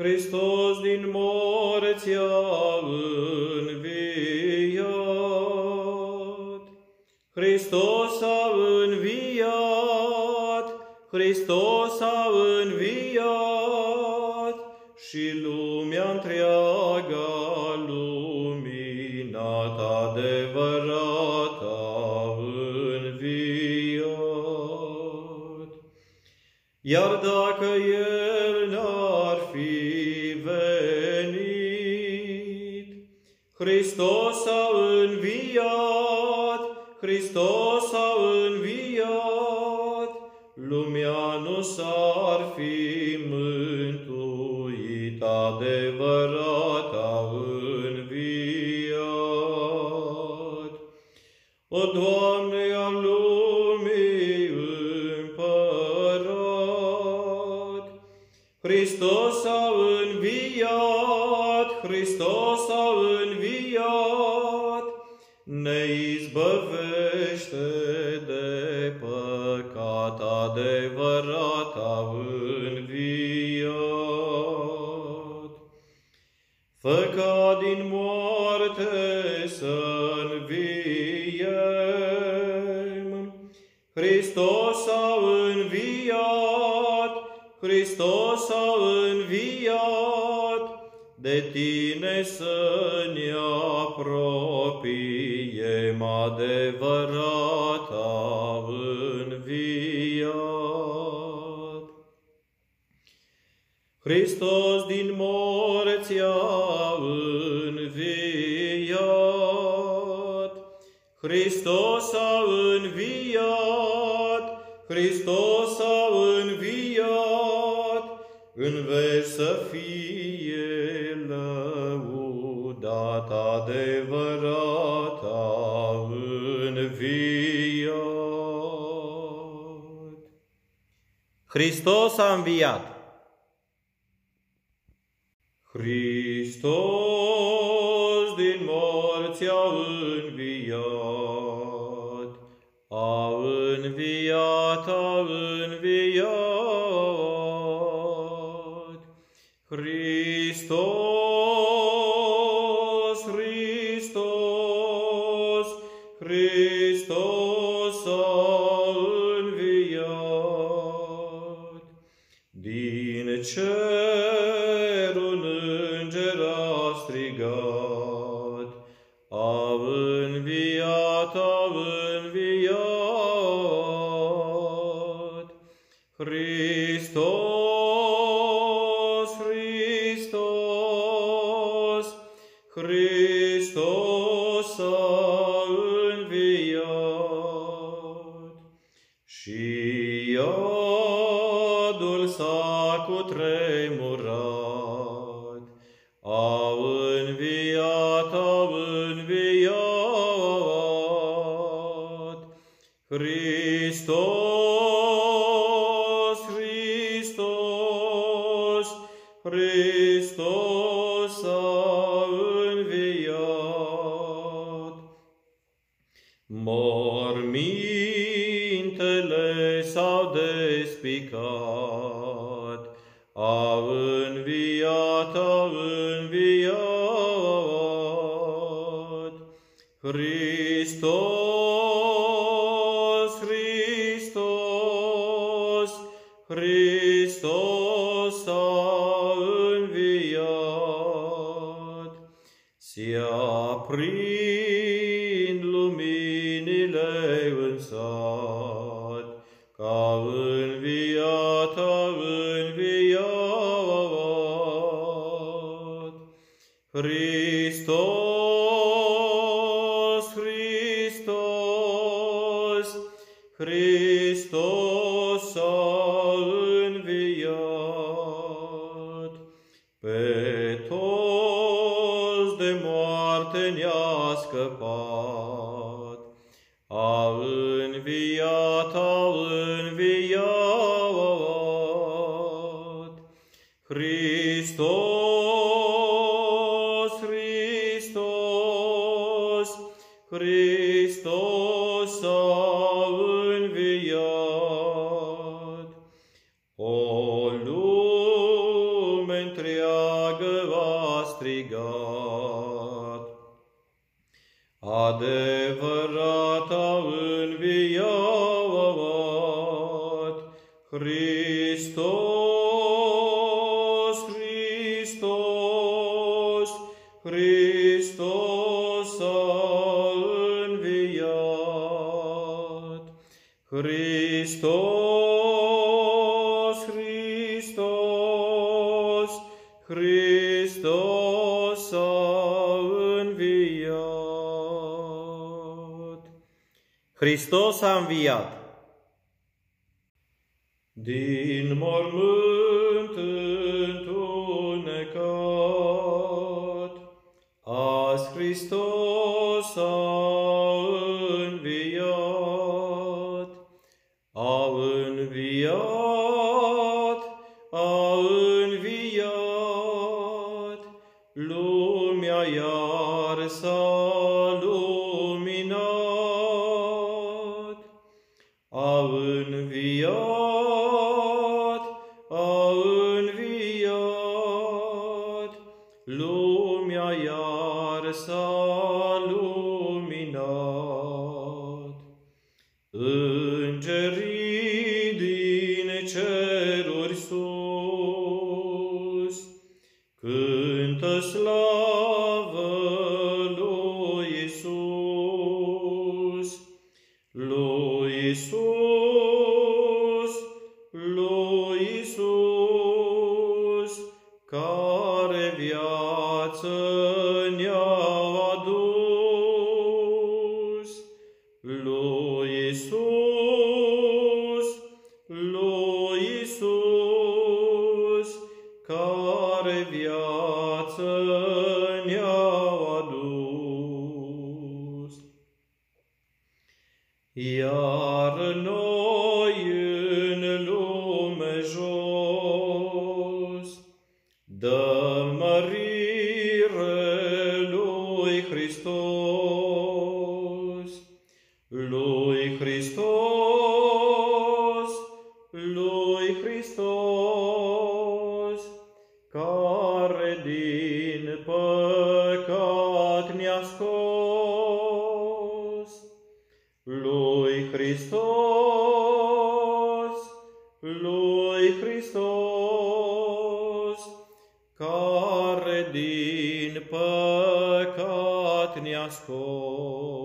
Hristos din morți a înviat. Hristos a înviat, Hristos a înviat și lumea întreaga luminat adevărat a înviat. Iar dacă El Hristos a înviat, Hristos a înviat, lumea nu s-ar fi mântuit, adevărat a înviat. O Doamne, de tine să ne apropiem adevărata înviat. Hristos din morți a înviat, Hristos a înviat, Hristos a înviat, în veci să fie Christos a înviat. Hristos din morți a înviat, a înviat, a înviat. Christus Hristos a înviat. Mormintele s-au despicat, a înviat, a înviat. Hristos me. în viață. Christus, Christus alviat, Christus, Christus, Christus alviat. Christus anviat. so mare viață ne-au adus. Iar Christos, lui Christos, care din păcat ne-a scos.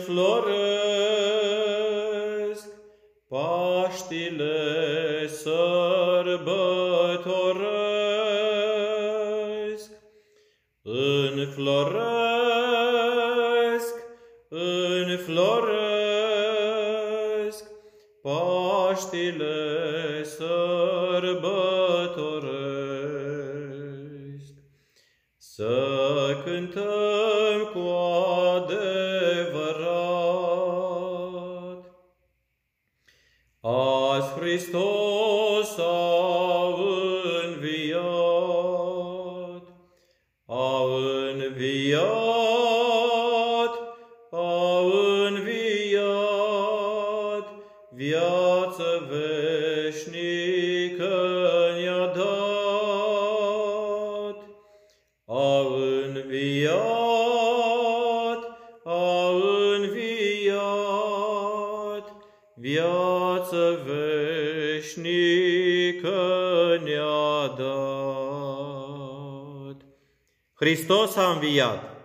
înfloresc Paștile sărbătoresc. Înfloresc, înfloresc Paștile As Christos Hristos a înviat!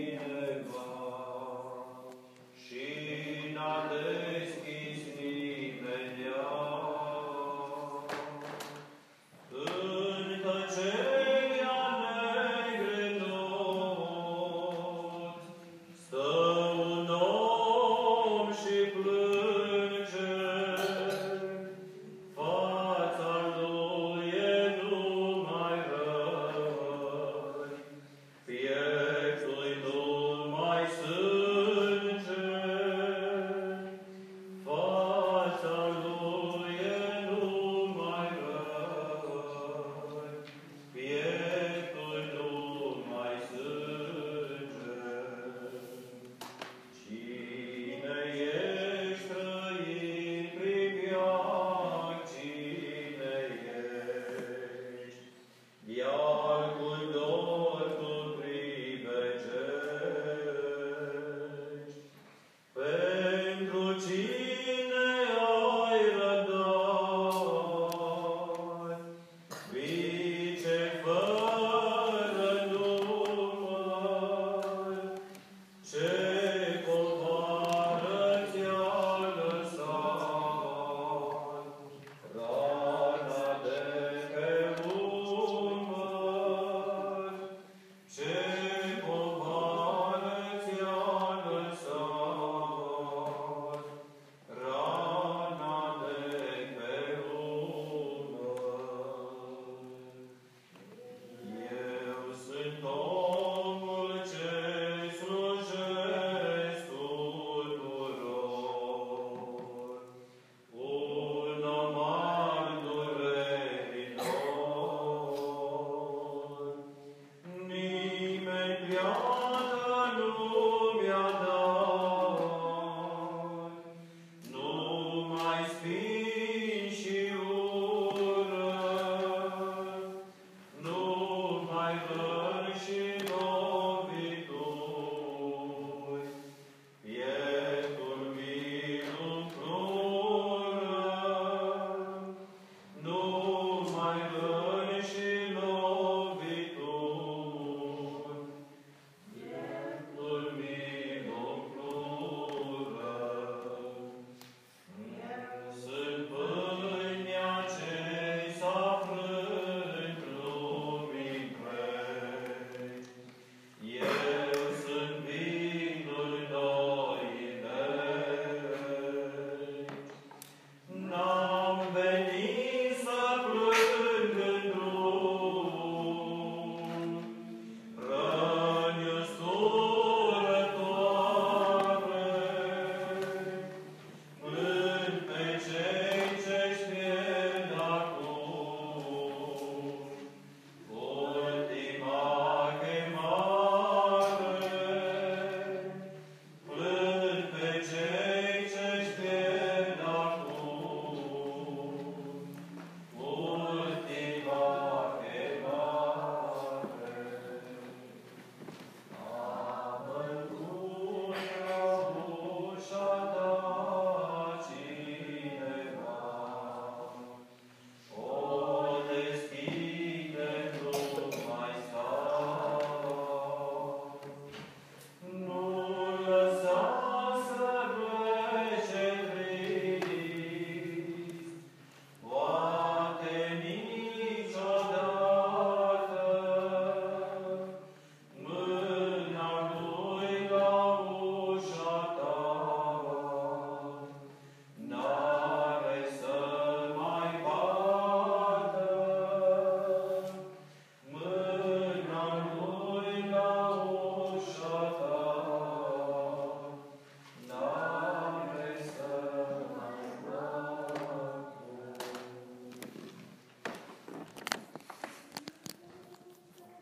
Amen.